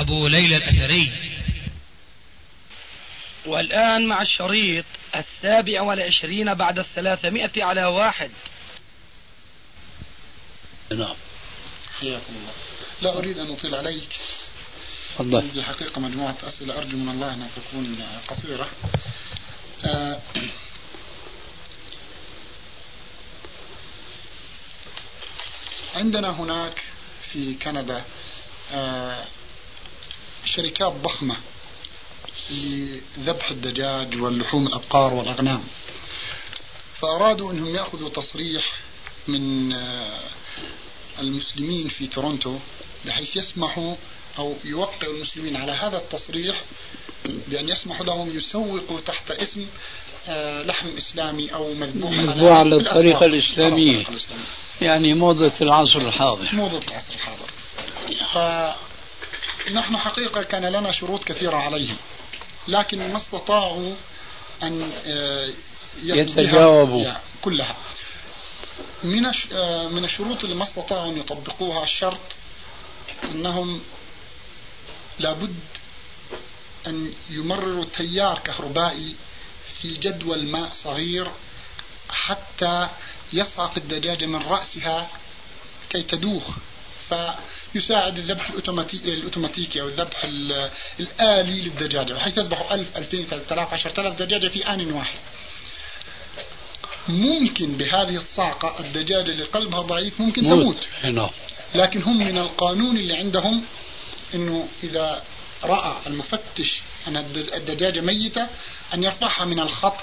أبو ليلى الأثري. والآن مع الشريط السابع والعشرين بعد الثلاثمائة على واحد. نعم. حياكم الله. لا أريد أن أطيل عليك. تفضل. في الحقيقة مجموعة أسئلة أرجو من الله أنها تكون قصيرة. آه عندنا هناك في كندا آه شركات ضخمة لذبح الدجاج واللحوم الأبقار والأغنام فأرادوا أنهم يأخذوا تصريح من آه المسلمين في تورونتو بحيث يسمحوا أو يوقعوا المسلمين على هذا التصريح بأن يسمحوا لهم يسوقوا تحت اسم آه لحم إسلامي أو مذبوح. على الطريقة الإسلامية. يعني موضة العصر الحاضر موضة العصر الحاضر فنحن حقيقة كان لنا شروط كثيرة عليهم لكن ما استطاعوا أن آه، يتجاوبوا. كلها من آه، من الشروط اللي ما استطاعوا أن يطبقوها الشرط أنهم لابد أن يمرروا تيار كهربائي في جدول ماء صغير حتى يصعق الدجاجة من رأسها كي تدوخ فيساعد الذبح الأوتوماتي- الأوتوماتيكي أو الذبح ال- الآلي للدجاجة بحيث يذبحوا 1000 2000 3000 10000 دجاجة في آن واحد ممكن بهذه الصاعقة الدجاجة اللي قلبها ضعيف ممكن تموت موت نعم لكن هم من القانون اللي عندهم إنه إذا رأى المفتش أن الد- الدجاجة ميتة أن يرفعها من الخط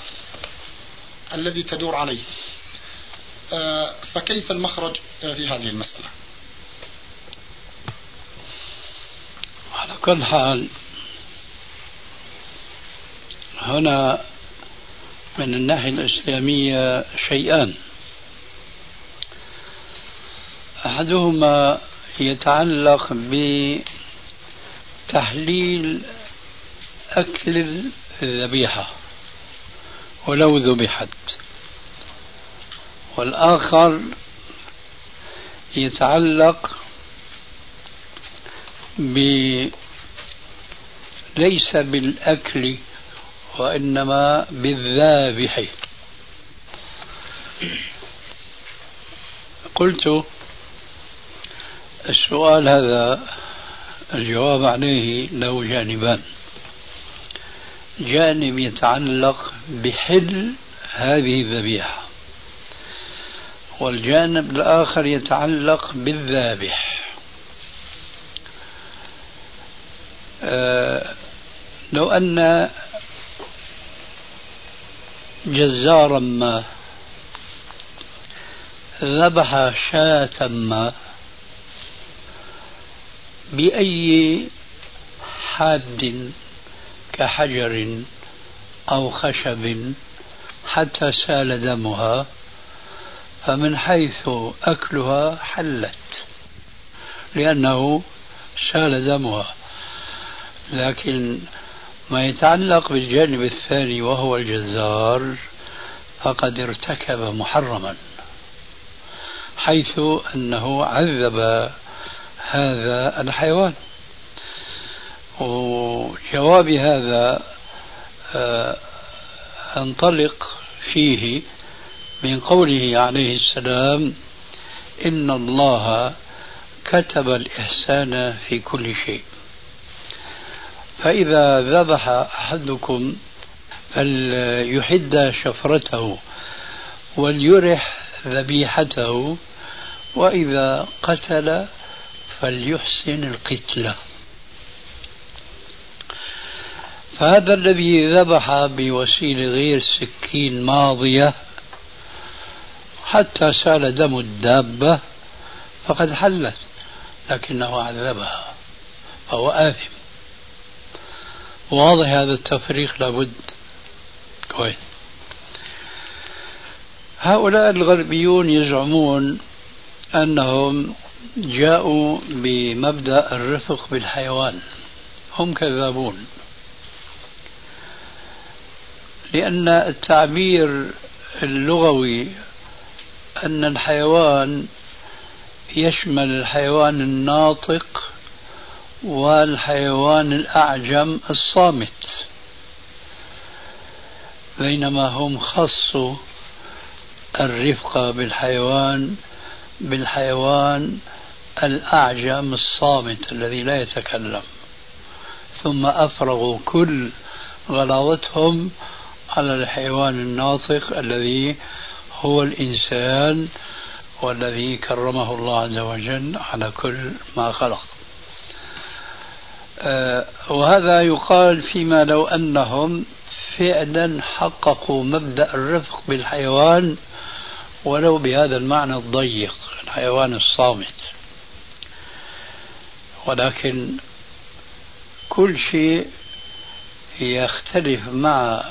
الذي تدور عليه. آه، فكيف المخرج في هذه المسألة؟ على كل حال هنا من الناحية الإسلامية شيئان. أحدهما يتعلق بتحليل أكل الذبيحة ولو ذبحت والآخر يتعلق ب ليس بالأكل وإنما بالذابح. قلت السؤال هذا الجواب عليه له جانبان. جانب يتعلق بحل هذه الذبيحة والجانب الآخر يتعلق بالذابح آه، لو أن جزارا ما ذبح شاة ما بأي حاد كحجر أو خشب حتى سال دمها فمن حيث أكلها حلت لأنه سال دمها. لكن ما يتعلق بالجانب الثاني وهو الجزار فقد ارتكب محرما حيث أنه عذب هذا الحيوان. وجواب هذا آه، أنطلق فيه من قوله عليه السلام إن الله كتب الإحسان في كل شيء. فإذا ذبح أحدكم فليحد شفرته وليرح ذبيحته وإذا قتل فليحسن القتلة فهذا الذي ذبح بوسيلة غير سكين ماضية حتى سال دم الدابة فقد حلت لكنه عذبها فهو آثم. واضح هذا التفريق لابد. كويس. هؤلاء الغربيون يزعمون أنهم جاءوا بمبدأ الرفق بالحيوان. هم كذابون. لأن التعبير اللغوي أن الحيوان يشمل الحيوان الناطق والحيوان الأعجم الصامت. بينما هم خصوا الرفقة بالحيوان بالحيوان الأعجم الصامت الذي لا يتكلم. ثم أفرغوا كل غلاظتهم على الحيوان الناطق الذي هو الإنسان والذي كرمه الله عز وجل على كل ما خلق. وهذا يقال فيما لو أنهم فعلا حققوا مبدأ الرفق بالحيوان ولو بهذا المعنى الضيق الحيوان الصامت. ولكن كل شيء يختلف مع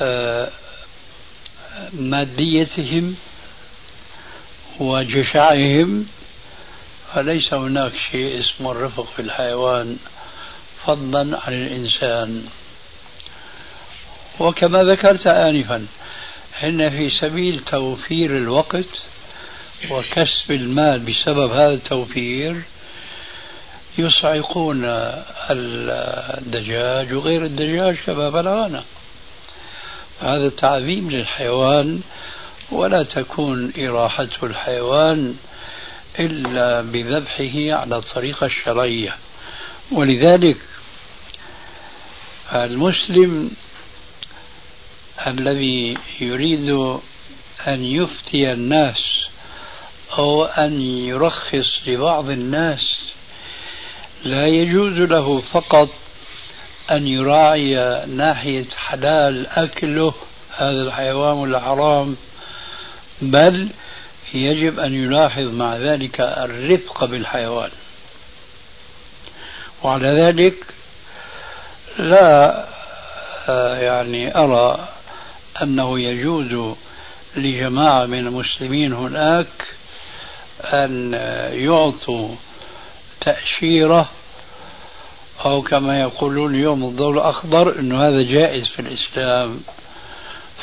آه، ماديتهم وجشعهم فليس هناك شيء اسمه الرفق في الحيوان فضلا عن الإنسان. وكما ذكرت آنفا إن في سبيل توفير الوقت وكسب المال بسبب هذا التوفير يصعقون الدجاج وغير الدجاج كما بلغنا. هذا تعظيم للحيوان ولا تكون إراحة الحيوان إلا بذبحه على الطريقة الشرعية. ولذلك المسلم الذي يريد أن يفتي الناس أو أن يرخص لبعض الناس لا يجوز له فقط أن يراعي ناحية حلال أكله هذا الحيوان ولا حرام بل يجب أن يلاحظ مع ذلك الرفق بالحيوان. وعلى ذلك لا آه، يعني أرى أنه يجوز لجماعة من المسلمين هناك أن يعطوا تأشيرة أو كما يقولون اليوم الضوء الأخضر أنه هذا جائز في الإسلام.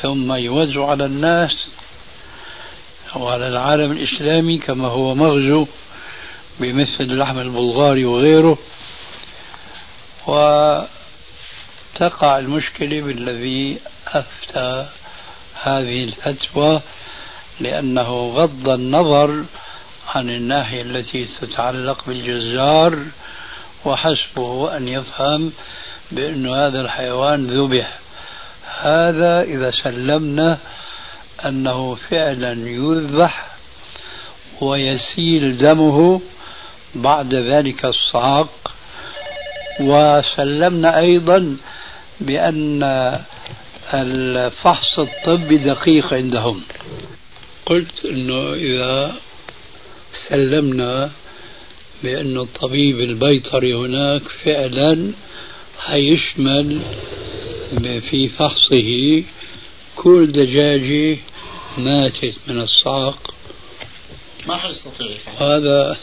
ثم يوزع على الناس وعلى العالم الإسلامي كما هو مغزو بمثل اللحم البلغاري وغيره. وتقع المشكلة بالذي أفتى هذه الفتوى لأنه غض النظر عن الناحية التي تتعلق بالجزار وحسبه أن يفهم بأن هذا الحيوان ذبح. هذا إذا سلمنا أنه فعلا يذبح ويسيل دمه بعد ذلك الصعق وسلمنا أيضا بأن الفحص الطبي دقيق عندهم. قلت أنه إذا سلمنا بأن الطبيب البيطري هناك فعلا حيشمل في فحصه كل دجاجة ماتت من الصعق ما حيستطيع. هذا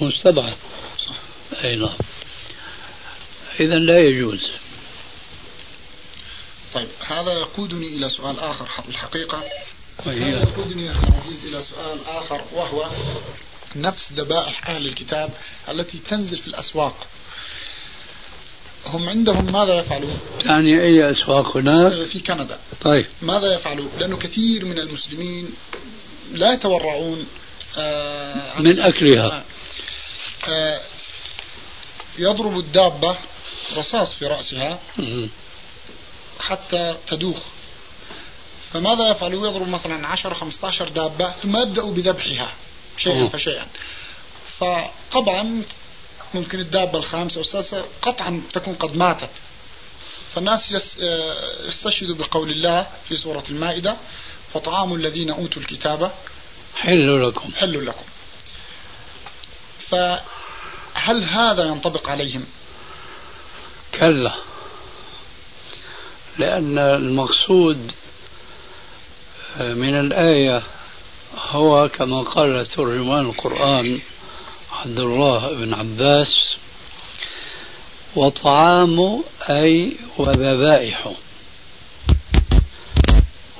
مستبعد. أي نعم. إذا لا يجوز. طيب هذا يقودني إلى سؤال آخر الحقيقة. هذا يقودني يا أخي العزيز إلى سؤال آخر وهو نفس ذبائح أهل الكتاب التي تنزل في الأسواق. هم عندهم ماذا يفعلون؟ يعني أي أسواق هناك؟ آه، في كندا. طيب. ماذا يفعلون؟ لأنه كثير من المسلمين لا يتورعون آه من أكلها. آه. آه يضرب الدابة رصاص في رأسها حتى تدوخ. فماذا يفعل يضرب مثلا 10 15 دابة ثم يبدأ بذبحها شيئا فشيئا. فطبعا ممكن الدابة الخامسة والسادسة قطعا تكون قد ماتت. فالناس آه، يستشهدوا بقول الله في سورة المائدة فطعام الذين أوتوا الكتاب حل لكم. حل لكم. هل هذا ينطبق عليهم؟ كلا. لأن المقصود من الآية هو كما قال ترجمان القرآن عبد الله بن عباس وطعام أي وذبائح.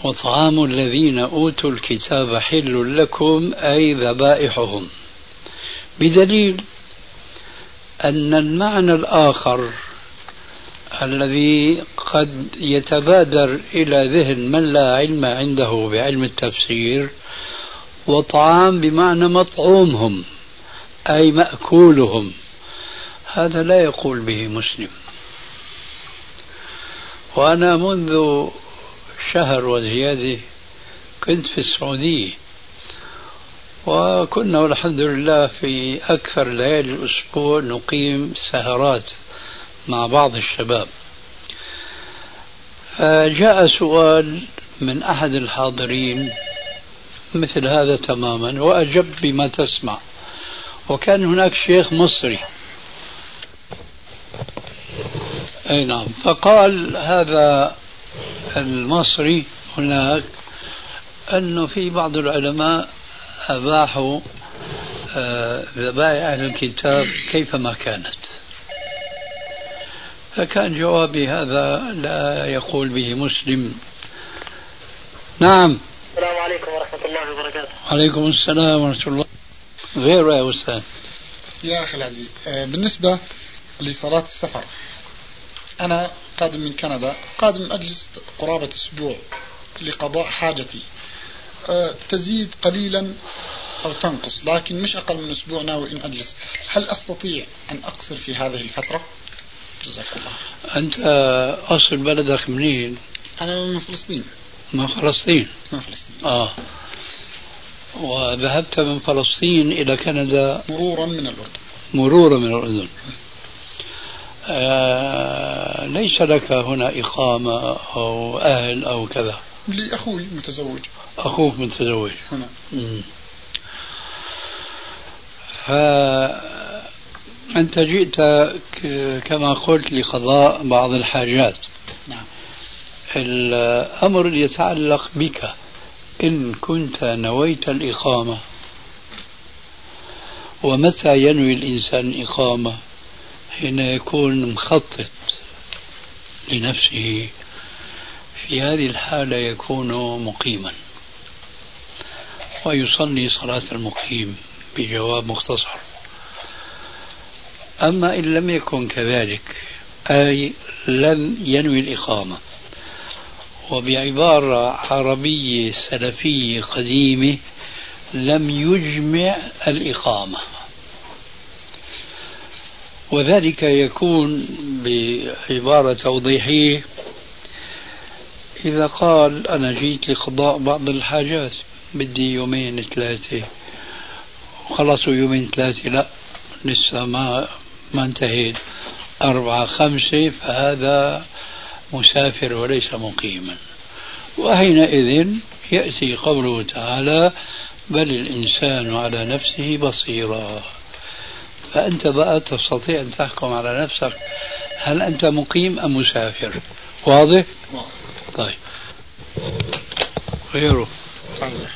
وطعام الذين أوتوا الكتاب حل لكم أي ذبائحهم. بدليل أن المعنى الآخر الذي قد يتبادر إلى ذهن من لا علم عنده بعلم التفسير وطعام بمعنى مطعومهم. أي مأكولهم. هذا لا يقول به مسلم. وأنا منذ شهر وزيادة كنت في السعودية وكنا والحمد لله في أكثر ليالي الأسبوع نقيم سهرات مع بعض الشباب. فجاء سؤال من أحد الحاضرين مثل هذا تماما وأجب بما تسمع. وكان هناك شيخ مصري. أي نعم. فقال هذا المصري هناك أنه في بعض العلماء أباحوا آه، ذبائح أهل الكتاب كيفما كانت. فكان جوابي هذا لا يقول به مسلم. نعم. السلام عليكم ورحمة الله وبركاته. عليكم السلام ورحمة الله. غير يا أستاذ. يا أخي العزيز آه، بالنسبة لصلاة السفر أنا قادم من كندا قادم أجلس قرابة أسبوع لقضاء حاجتي. أه تزيد قليلا أو تنقص لكن مش أقل من أسبوع ناوي أن أجلس. هل أستطيع أن أقصر في هذه الفترة؟ جزاك الله. أنت أصل بلدك منين؟ أنا من فلسطين. من فلسطين. من فلسطين. آه. وذهبت من فلسطين إلى كندا مرورا من الأردن. مرورا من الأردن. آه ليس لك هنا إقامة أو أهل أو كذا؟ لأخوي متزوج. أخوك متزوج. هنا. فأنت جئت كما قلت لقضاء بعض الحاجات. نعم. الأمر يتعلق بك. إن كنت نويت الإقامة. ومتى ينوي الإنسان الإقامة؟ حين يكون مخطط لنفسه. في هذه الحالة يكون مقيما. ويصلي صلاة المقيم بجواب مختصر. أما إن لم يكن كذلك أي لم ينوي الإقامة وبعبارة عربية سلفية قديمة لم يجمع الإقامة. وذلك يكون بعبارة توضيحية. إذا قال أنا جيت لقضاء بعض الحاجات بدي يومين ثلاثة. خلصوا يومين ثلاثة لا لسه ما ما انتهيت. أربعة خمسة فهذا مسافر وليس مقيما. وحينئذ يأتي قوله تعالى بل الإنسان على نفسه بصيرا. فأنت بقى تستطيع أن تحكم على نفسك. هل أنت مقيم أم مسافر؟ واضح؟ طيب. غيره. طيب.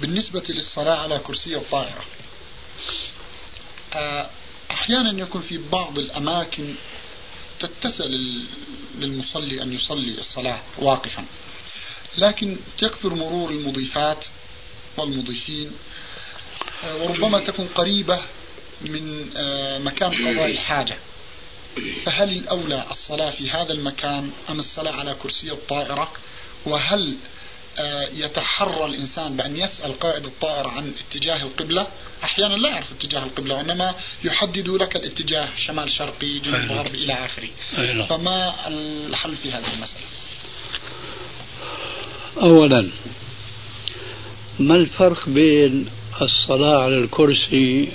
بالنسبة للصلاة على كرسي الطائرة آه، أحيانا يكون في بعض الأماكن تتسع للمصلي أن يصلي الصلاة واقفا. لكن يكثر مرور المضيفات والمضيفين آه، وربما تكون قريبة من آه، مكان قضاء الحاجة. فهل الأولى الصلاة في هذا المكان أم الصلاة على كرسي الطائرة؟ وهل يتحرى الإنسان بأن يسأل قائد الطائرة عن اتجاه القبلة. أحيانا لا يعرف اتجاه القبلة وإنما يحدد لك الاتجاه شمال شرقي جنوب غربي إلى آخره. فما الحل في هذه المسألة؟ أولا ما الفرق بين الصلاة على الكرسي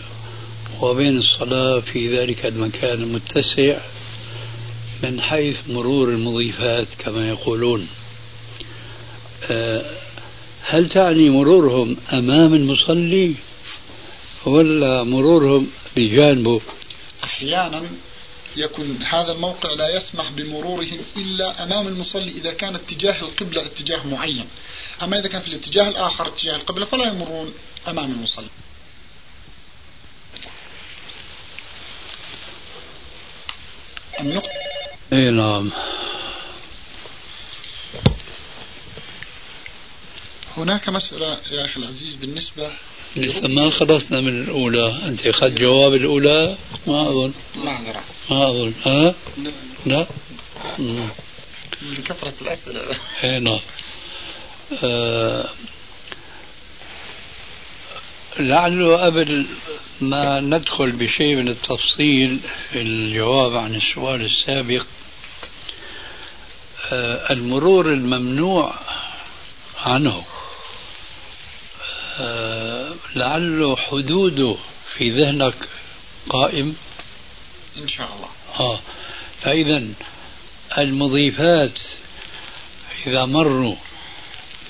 وبين الصلاة في ذلك المكان المتسع من حيث مرور المضيفات كما يقولون؟ هل تعني مرورهم أمام المصلي ولا مرورهم بجانبه؟ أحيانا يكون هذا الموقع لا يسمح بمرورهم إلا أمام المصلي إذا كان اتجاه القبلة اتجاه معين. أما إذا كان في الاتجاه الآخر اتجاه القبلة فلا يمرون أمام المصلي. النقطة إي نعم. هناك مسألة يا أخي العزيز بالنسبة لسه ما خلصنا من الأولى أنت أخذت جواب الأولى؟ ما أظن. معذرة ما أظن. ها؟ لا. مم. من كثرة الأسئلة. اي نعم. آه لعله قبل ما ندخل بشيء من التفصيل في الجواب عن السؤال السابق آه المرور الممنوع عنه. لعله حدوده في ذهنك قائم؟ إن شاء الله. آه. فإذا المضيفات إذا مروا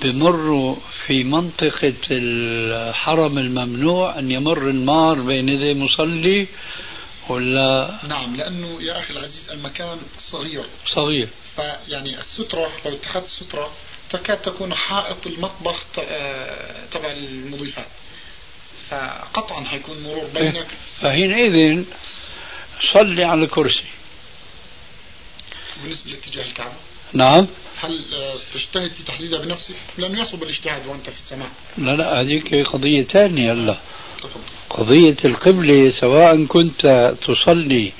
بمروا في منطقة الحرم الممنوع أن يمر المار بين يدي مصلي ولا؟ نعم لأنه يا أخي العزيز المكان صغير. صغير. فيعني السترة لو اتخذت سترة تكاد تكون حائط المطبخ آه، تبع المضيفات. فقطعا حيكون مرور بينك. فحينئذ صلي على الكرسي. بالنسبة لاتجاه الكعبة. نعم. هل آه، تجتهد في تحديدها بنفسك؟ لأنه يصعب الاجتهاد وأنت في السماء. لا لا هذيك قضية ثانية هلا تفضل. قضية القبلة سواء كنت تصلي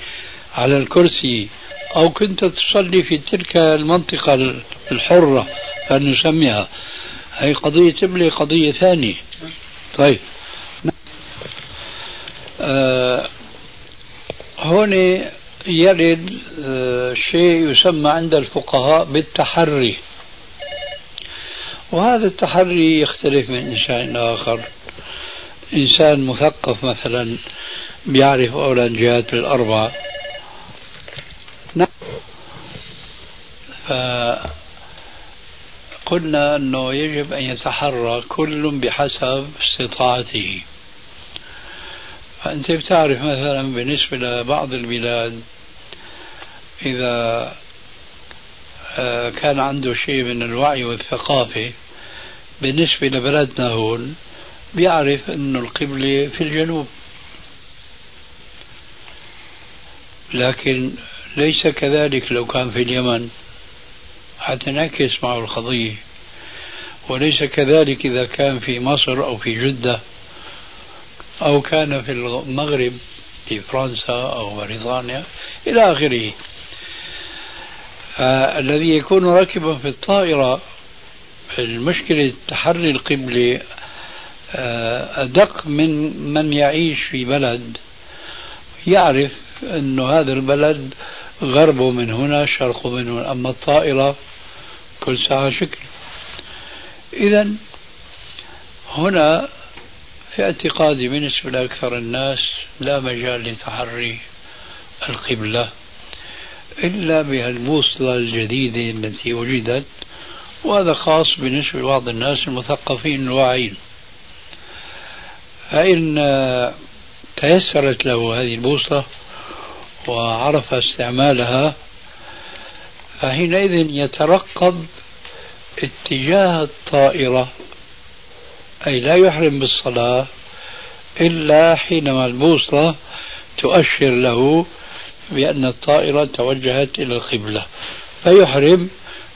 على الكرسي أو كنت تصلي في تلك المنطقة الحرة فنسميها هي قضية قبلة قضية ثانية. طيب. آه هون يرد آه شيء يسمى عند الفقهاء بالتحري. وهذا التحري يختلف من إنسان آخر. إنسان مثقف مثلا بيعرف أولا الجهات الأربعة. فقلنا أنه يجب أن يتحرى كل بحسب استطاعته. فأنت بتعرف مثلا بالنسبة لبعض البلاد إذا آه، كان عنده شيء من الوعي والثقافة بالنسبة لبلدنا هون بيعرف أنه القبلة في الجنوب. لكن ليس كذلك لو كان في اليمن. حتنعكس معه القضية. وليس كذلك إذا كان في مصر أو في جدة أو كان في المغرب في فرنسا أو بريطانيا إلى آخره. الذي يكون راكبا في الطائرة المشكلة تحري القبلة أدق من من يعيش في بلد يعرف أن هذا البلد غربه من هنا شرقه من هنا. أما الطائرة كل ساعة شكل إذا هنا في اعتقادي بالنسبة لأكثر الناس لا مجال لتحري القبلة إلا بهالبوصلة الجديدة التي وجدت وهذا خاص بالنسبة لبعض الناس المثقفين الواعين. فإن تيسرت له هذه البوصلة وعرف استعمالها فحينئذ يترقب اتجاه الطائرة أي لا يحرم بالصلاة إلا حينما البوصلة تؤشر له بأن الطائرة توجهت إلى القبلة. فيحرم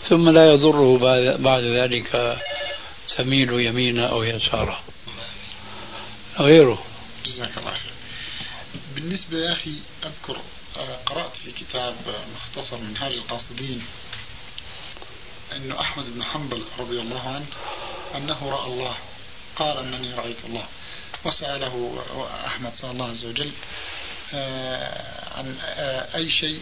ثم لا يضره بعد ذلك تميل يمينا أو يسارا غيره. جزاك الله خير. بالنسبة يا أخي أذكر آه، قرأت في كتاب آه، مختصر منهاج القاصدين أنه أحمد بن حنبل رضي الله عنه أنه رأى الله قال أنني رأيت الله. وسأله أحمد صلى الله عز وجل آه، عن أي شيء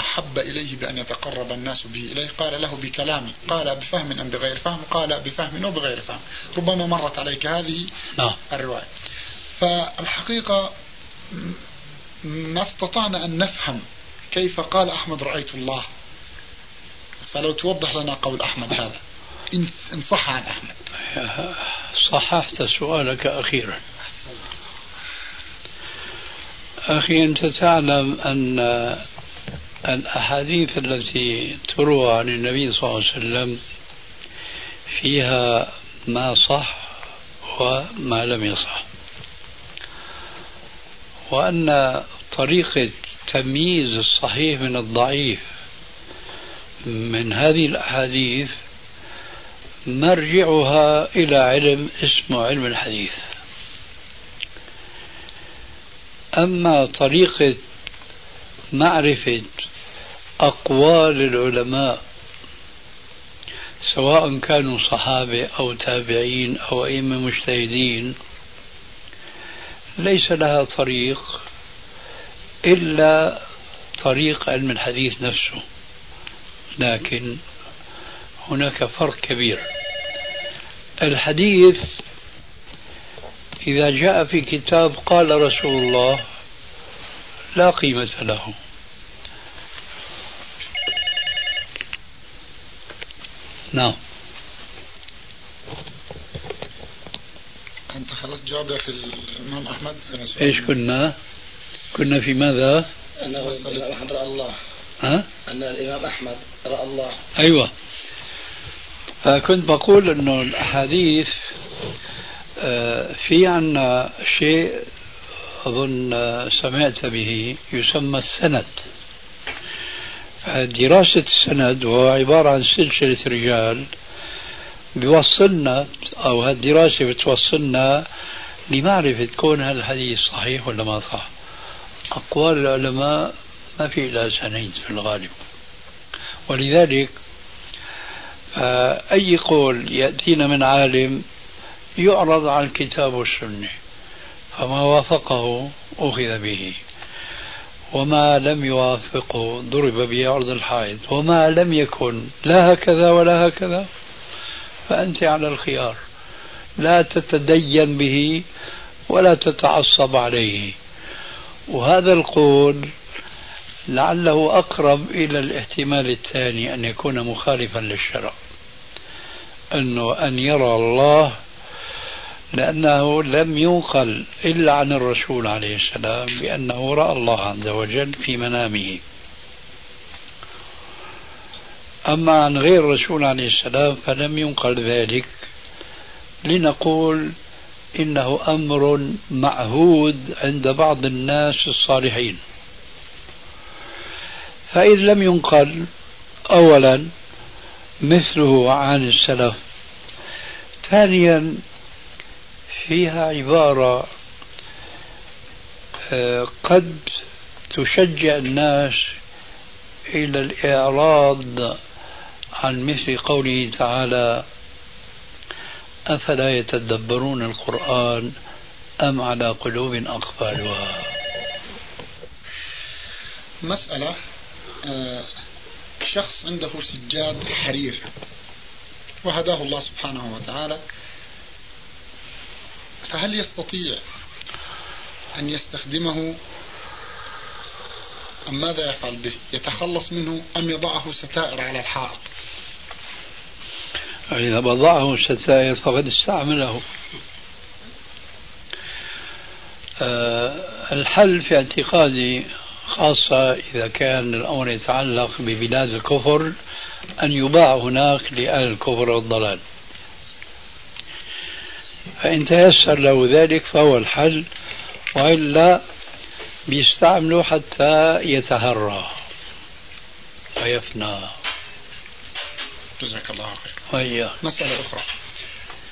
أحب إليه بأن يتقرب الناس به إليه. قال له بكلامي قال بفهم أم بغير فهم؟ قال بفهم وبغير فهم. ربما مرت عليك هذه. الرواية. فالحقيقة ما استطعنا أن نفهم كيف قال أحمد رأيت الله. فلو توضح لنا قول أحمد هذا. إن صح عن أحمد. صححت سؤالك أخيرا. أخي أنت تعلم أن الأحاديث التي تروى عن النبي صلى الله عليه وسلم فيها ما صح وما لم يصح. وأن طريقة تمييز الصحيح من الضعيف من هذه الأحاديث مرجعها إلى علم اسمه علم الحديث. أما طريقة معرفة أقوال العلماء سواء كانوا صحابة أو تابعين أو أئمة مجتهدين ليس لها طريق إلا طريق علم الحديث نفسه لكن هناك فرق كبير. الحديث إذا جاء في كتاب قال رسول الله لا قيمة له. نعم. خلاص جاوب في الإمام أحمد. إيش كنا؟ كنا في ماذا؟ أن الإمام أحمد رأى الله. ها؟ أن الإمام أحمد رأى الله. أيوة. فكنت بقول أنه الأحاديث آه، في عنا شيء أظن سمعت به يسمى السند. دراسة السند وهو عبارة عن سلسلة رجال بيوصلنا أو هالدراسة بتوصلنا لمعرفة كون هالحديث صحيح ولا ما صح. أقوال العلماء ما في إلا سنين في الغالب. ولذلك أي قول يأتينا من عالم يعرض على الكتاب والسنة فما وافقه أخذ به. وما لم يوافقه ضرب به الحائط. وما لم يكن لا هكذا ولا هكذا. فأنت على الخيار. لا تتدين به ولا تتعصب عليه. وهذا القول لعله أقرب إلى الاحتمال الثاني أن يكون مخالفا للشرع. أنه أن يرى الله لأنه لم ينقل إلا عن الرسول عليه السلام بأنه رأى الله عز وجل في منامه. أما عن غير الرسول عليه السلام فلم ينقل ذلك. لنقول إنه أمر معهود عند بعض الناس الصالحين. فإن لم ينقل أولا مثله عن السلف ثانيا فيها عبارة آه، قد تشجع الناس إلى الإعراض عن مثل قوله تعالى أفلا يتدبرون القرآن أم على قلوب أقفالها؟ مسألة آه، شخص عنده سجاد حرير وهداه الله سبحانه وتعالى فهل يستطيع أن يستخدمه أم ماذا يفعل به؟ يتخلص منه أم يضعه ستائر على الحائط؟ إذا وضعه ستائر فقد استعمله. أه الحل في اعتقادي خاصة إذا كان الأمر يتعلق ببلاد الكفر أن يباع هناك لأهل الكفر والضلال. فإن تيسر له ذلك فهو الحل وإلا بيستعمله حتى يتهرى ويفنى. جزاك الله خير. وإياك مسألة أخرى.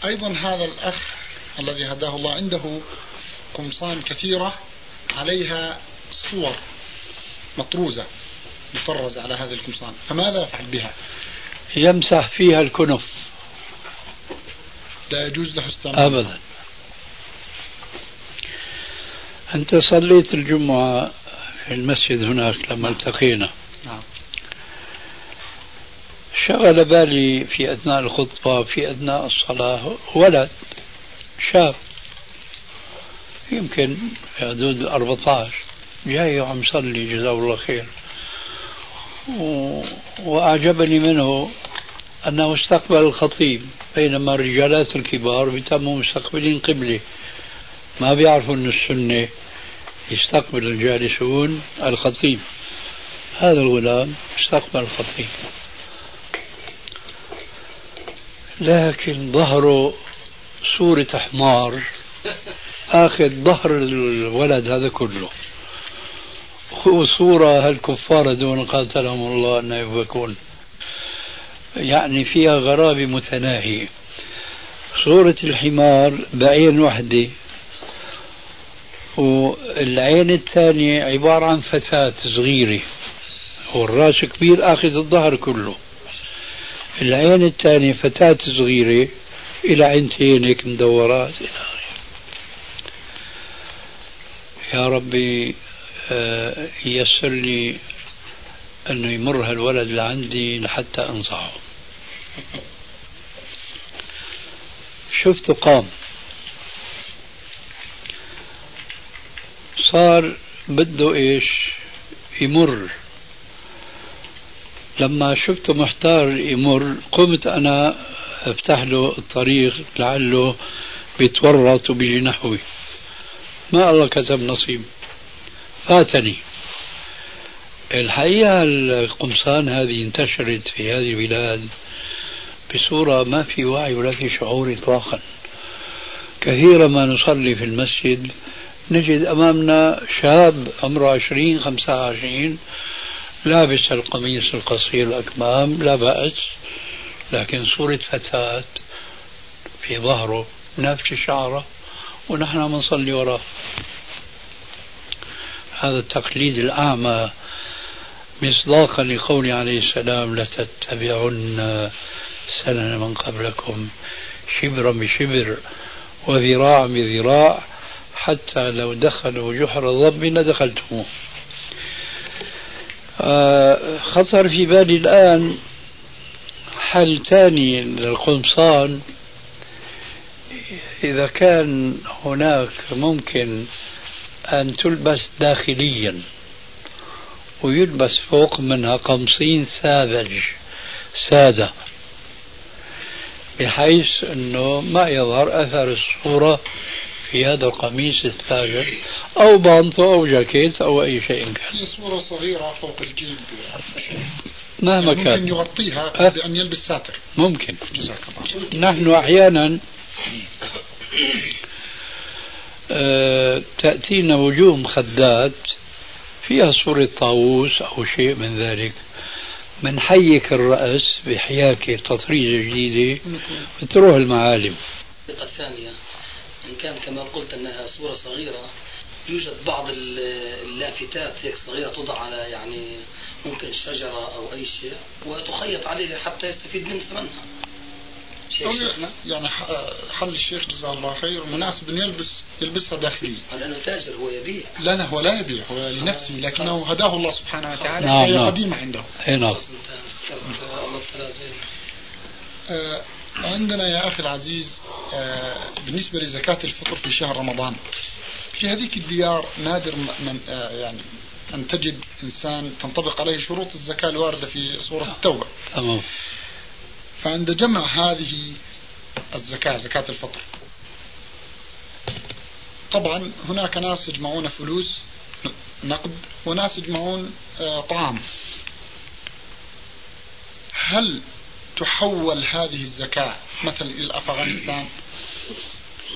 أيضا هذا الأخ الذي هداه الله عنده قمصان كثيرة عليها صور مطروزة مطرزة على هذه القمصان فماذا يفعل بها؟ يمسح فيها الكنف. لا يجوز له استعمال. أبدا. أنت صليت الجمعة في المسجد هناك لما التقينا. نعم. شغل بالي في أثناء الخطبة في أثناء الصلاة ولد شاب يمكن حدود 14 جاي وعم يصلي جزاه الله خير. وأعجبني منه أنه استقبل الخطيب بينما الرجالات الكبار بيتموا مستقبلين قبلة ما بيعرفوا أن السنة. يستقبل الجالسون الخطيب. هذا الغلام استقبل الخطيب. لكن ظهره صورة حمار اخذ ظهر الولد هذا كله. وصورة هالكفار دون قاتلهم الله أن يفكون يعني فيها غرابة متناهية. صورة الحمار بعين وحدة. والعين الثانية عبارة عن فتاة صغيرة. والراس كبير أخذ الظهر كله. العين الثانية فتاة صغيرة إلى عينتين هيك مدورات إلى يا ربي آه، يسر لي أنه يمر هالولد لعندي لحتى أنصحه. شفته قام. صار بده إيش؟ يمر. لما شفته محتار يمر قمت أنا أفتح له الطريق لعله بيتورط وبيجي نحوي. ما الله كتب نصيب. فاتني. الحقيقة القمصان هذه انتشرت في هذه البلاد بصورة ما في وعي ولا في شعور إطلاقا. كثيرا ما نصلي في المسجد نجد أمامنا شاب عمره عشرين خمسة وعشرين لابس القميص القصير الأكمام لا بأس لكن صورة فتاة في ظهره نافش شعره ونحن نصلي وراه. هذا التقليد الأعمى مصداقا لقول عليه السلام لتتبعن سنن من قبلكم شبرا بشبر وذراعا بذراع حتى لو دخلوا جحر ضب لدخلتموه. خطر في بالي الآن حل ثاني للقمصان. إذا كان هناك ممكن أن تلبس داخليا ويلبس فوق منها قمصين ساذج سادة بحيث أنه ما يظهر أثر الصورة في هذا القميص الثاجر أو بانطو أو جاكيت أو أي شيء كان. صورة صغيرة فوق الجيب مهما يعني كان. ممكن يغطيها بأن يلبس ساتر. ممكن. جزاك الله. نحن أحيانا آه، تأتينا وجوه مخدات فيها صورة طاووس أو شيء من ذلك. منحيك الرأس بحياكة تطريزة جديدة وتروح المعالم. الثانية. إن كان كما قلت أنها صورة صغيرة يوجد بعض اللافتات هيك صغيرة توضع على يعني ممكن شجرة أو أي شيء وتخيط عليه حتى يستفيد من ثمنها. يعني حل الشيخ جزاه الله خير مناسب انه يلبس يلبسها داخلية لأنه تاجر هو يبيع. لا لا هو لا يبيع هو لنفسه لكنه هداه الله سبحانه وتعالى. نعم هي نعم. قديمة عنده. أي نعم. آه عندنا يا أخي العزيز آه بالنسبة لزكاة الفطر في شهر رمضان في هذيك الديار نادر من آه يعني أن تجد إنسان تنطبق عليه شروط الزكاة الواردة في سورة التوبة. تمام. فعند جمع هذه الزكاة زكاة الفطر طبعا هناك ناس يجمعون فلوس نقد وناس يجمعون آه، طعام. هل تحول هذه الزكاة مثلا إلى أفغانستان.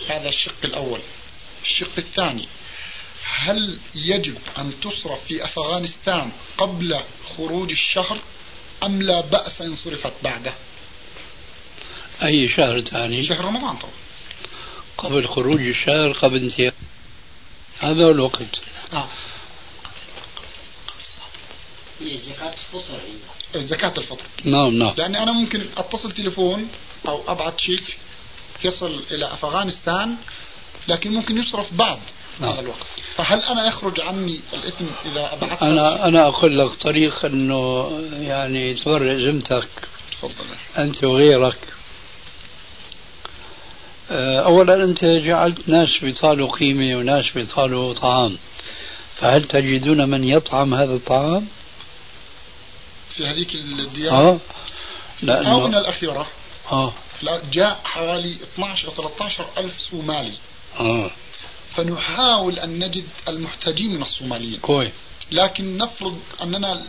هذا الشق الأول. الشق الثاني هل يجب أن تصرف في أفغانستان قبل خروج الشهر أم لا بأس إن صرفت بعده؟ أي شهر ثاني؟ شهر رمضان طبعا. قبل خروج الشهر قبل انتهاء. هذا هو الوقت. آه. هي زكاة الفطر زكاة الفطر نعم نعم. لأني أنا ممكن أتصل تليفون أو أبعث شيك يصل إلى أفغانستان لكن ممكن يصرف بعد نعم. هذا الوقت. فهل أنا يخرج عني الإثم إذا أبعثت؟ أنا أنا أقول لك طريق أنه يعني تبرئ ذمتك تفضل. أنت وغيرك. آه، أولا أنت جعلت ناس بيطالوا قيمة وناس بيطالوا طعام. فهل تجدون من يطعم هذا الطعام؟ في هذيك الديار؟ آه. لأنه الأخيرة؟ آه. لا، جاء حوالي 12 أو 13 ألف صومالي آه. فنحاول أن نجد المحتاجين من الصوماليين كويس لكن نفرض أننا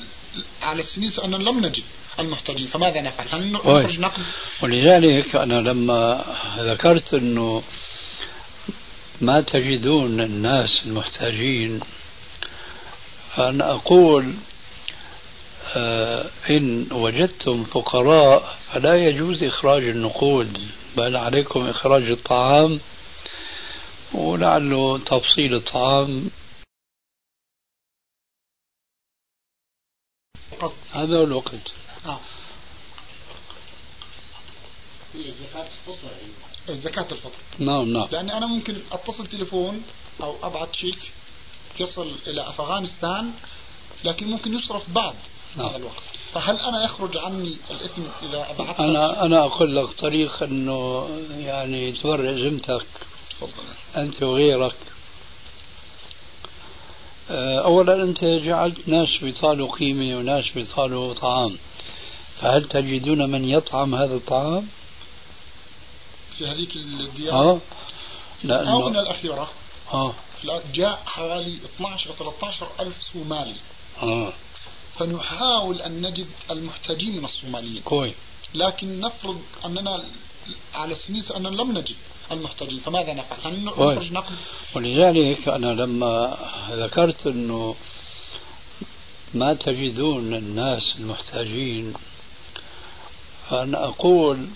على السنين أننا لم نجد المحتاجين. فماذا نفعل؟ هل نخرج نقد؟ ولذلك أنا لما ذكرت أنه ما تجدون الناس المحتاجين فأنا أقول إن وجدتم فقراء فلا يجوز إخراج النقود بل عليكم إخراج الطعام ولعله تفصيل الطعام. هذا هو الوقت. آه. هي زكاة الفطر. زكاة الفطر. نعم نعم. لأني أنا ممكن أتصل تليفون أو أبعث شيك يصل إلى أفغانستان لكن ممكن يصرف بعد. نعم. هذا الوقت. فهل أنا يخرج عني الإثم إذا أبعثت؟ أنا أنا أقول لك طريق أنه يعني تورع ذمتك أنت وغيرك. آه، أولا أنت جعلت ناس بيطالوا قيمة وناس بيطالوا طعام. فهل تجدون من يطعم هذا الطعام؟ في هذيك الديار؟ آه. لأنه الآونة الأخيرة؟ آه. جاء حوالي 12 أو 13 ألف صومالي آه. فنحاول أن نجد المحتاجين من الصوماليين كويس لكن نفرض أننا على السنين أننا لم نجد المحتاجين فماذا نفعل؟ هل نخرج نقد؟ ولذلك أنا لما ذكرت أنه ما تجدون الناس المحتاجين فأنا أقول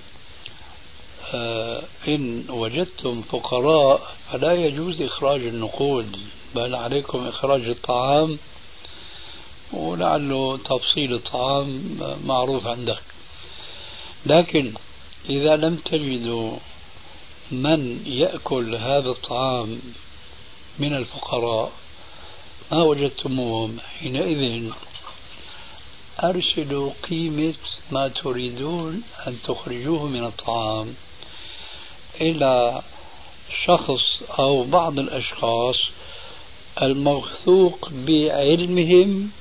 آه، إن وجدتم فقراء فلا يجوز إخراج النقود بل عليكم إخراج الطعام ولعله تفصيل الطعام معروف عندك. لكن إذا لم تجدوا من يأكل هذا الطعام من الفقراء ما وجدتموهم حينئذ؟ أرسلوا قيمة ما تريدون أن تخرجوه من الطعام إلى شخص أو بعض الأشخاص الموثوق بعلمهم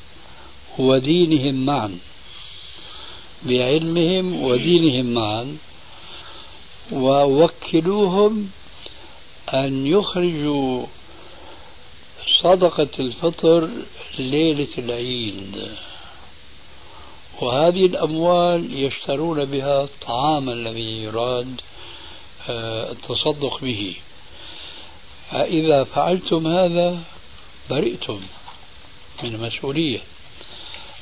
ودينهم معا. بعلمهم ودينهم معا. ووكلوهم أن يخرجوا صدقة الفطر ليلة العيد. وهذه الأموال يشترون بها الطعام الذي يراد آه، التصدق به. فإذا فعلتم هذا برئتم من المسؤولية.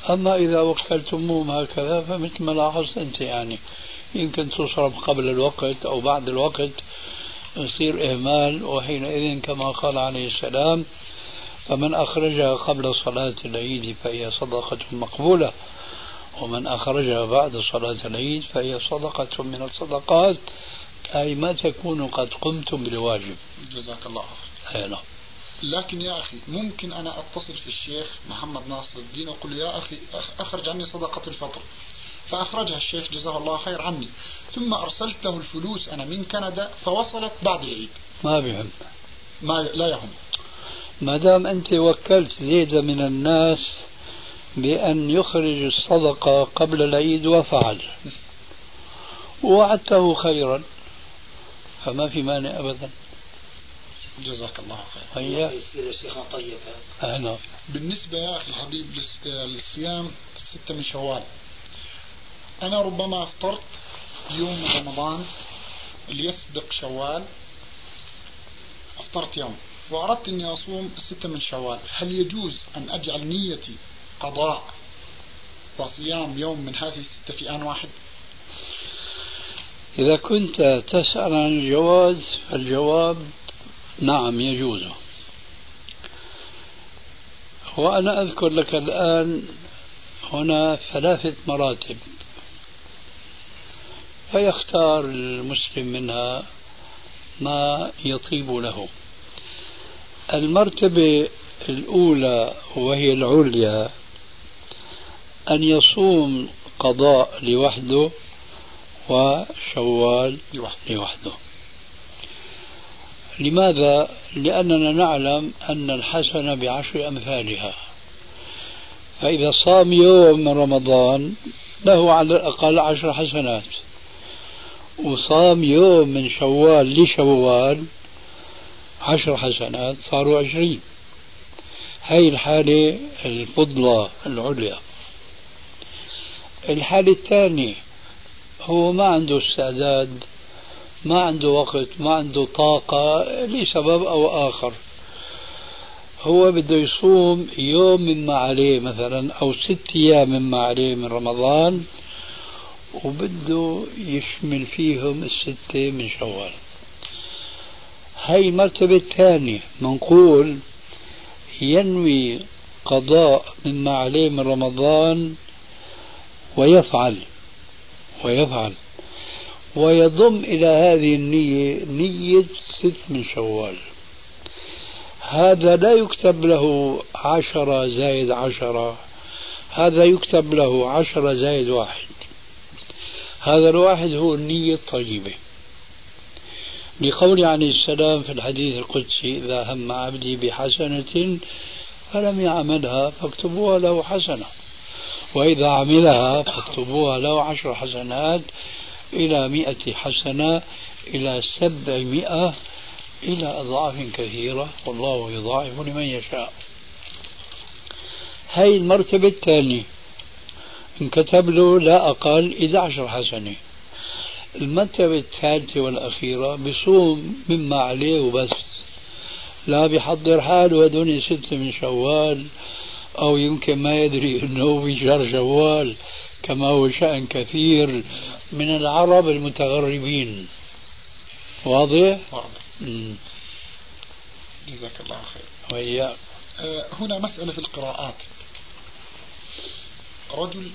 أما إذا وكلتموهم هكذا فمثل ما لاحظت أنت يعني يمكن تصرف قبل الوقت أو بعد الوقت يصير إهمال وحينئذ كما قال عليه السلام فمن أخرجها قبل صلاة العيد فهي صدقة مقبولة ومن أخرجها بعد صلاة العيد فهي صدقة من الصدقات أي ما تكون قد قمتم بالواجب جزاك الله خير نعم. لكن يا أخي ممكن أنا أتصل في الشيخ محمد ناصر الدين وأقول له يا أخي أخرج عني صدقة الفطر. فأخرجها الشيخ جزاه الله خير عني. ثم أرسلت له الفلوس أنا من كندا فوصلت بعد العيد. ما بهم. ما لا يهم. ما دام أنت وكلت زيد من الناس بأن يخرج الصدقة قبل العيد وفعل. ووعدته خيرا. فما في مانع أبدا. جزاك الله خير. هيا يصير شيخنا طيب. أهلا. بالنسبة يا أخي الحبيب للصيام الستة من شوال. أنا ربما أفطرت يوم رمضان اللي يسبق شوال. أفطرت يوم. وأردت أني أصوم الستة من شوال. هل يجوز أن أجعل نيتي قضاء وصيام يوم من هذه الستة في آن واحد؟ إذا كنت تسأل عن الجواز فالجواب نعم يجوز. وأنا أذكر لك الآن هنا ثلاثة مراتب. فيختار المسلم منها ما يطيب له. المرتبة الأولى وهي العليا أن يصوم قضاء لوحده وشوال لوحده. لماذا؟ لأننا نعلم أن الحسنة بعشر أمثالها. فإذا صام يوم من رمضان له على الأقل عشر حسنات. وصام يوم من شوال لشوال عشر حسنات صاروا عشرين. هاي الحالة الفضلى العليا. الحالة الثانية هو ما عنده استعداد ما عنده وقت ما عنده طاقة لسبب أو آخر. هو بده يصوم يوم مما عليه مثلا أو ست أيام مما عليه من رمضان وبده يشمل فيهم الستة من شوال. هاي المرتبة الثانية منقول ينوي قضاء مما عليه من رمضان ويفعل ويفعل. ويضم إلى هذه النية نية ست من شوال. هذا لا يكتب له عشرة زائد عشرة هذا يكتب له عشرة زائد واحد. هذا الواحد هو النية الطيبة. لقول عليه السلام في الحديث القدسي إذا هم عبدي بحسنة فلم يعملها فاكتبوها له حسنة وإذا عملها فاكتبوها له عشر حسنات إلى مئة حسنة إلى سبعمائة إلى أضعاف كثيرة. والله يضاعف لمن يشاء. هاي المرتبة الثانية. انكتب له لا أقل 11 حسنة. المرتبة الثالثة والأخيرة بصوم مما عليه وبس. لا بيحضر حاله هدول ستة من شوال أو يمكن ما يدري أنه في شهر شوال كما هو شأن كثير. من العرب المتغربين. واضح؟ واضح. جزاك الله خير. وإياك. أه هنا مسألة في القراءات. رجل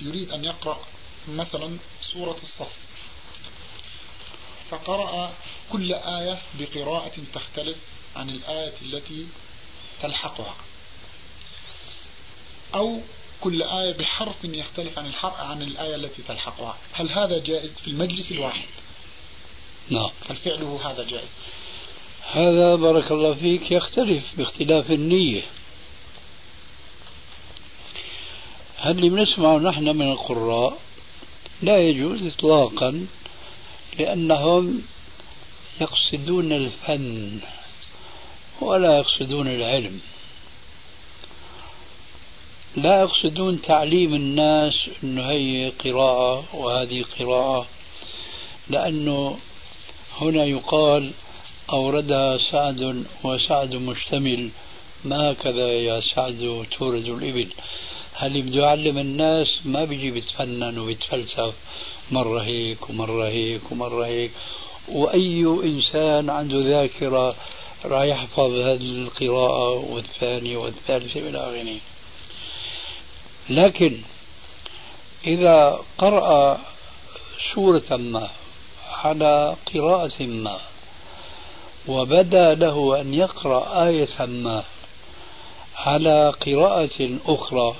يريد أن يقرأ مثلا سورة الصف فقرأ كل آية بقراءة تختلف عن الآية التي تلحقها أو كل آية بحرف يختلف عن الحرف عن الآية التي تلحقها. هل هذا جائز في المجلس الواحد؟ نعم. هل فعله هذا جائز؟ هذا بارك الله فيك يختلف باختلاف النية. هل اللي بنسمعه نحن من القراء؟ لا يجوز إطلاقا لأنهم يقصدون الفن ولا يقصدون العلم. لا يقصدون تعليم الناس أنه هي قراءة وهذه قراءة لأنه هنا يقال أوردها سعد وسعد مشتمل ما هكذا يا سعد تورد الإبل؟ هل بده يعلم الناس؟ ما بيجي بيتفنن وبيتفلسف مرة هيك ومرة هيك ومرة هيك. وأي إنسان عنده ذاكرة راح يحفظ هذه القراءة والثانية والثالثة إلى آخره. لكن إذا قرأ سورة ما على قراءة ما وبدأ له أن يقرأ آية ما على قراءة أخرى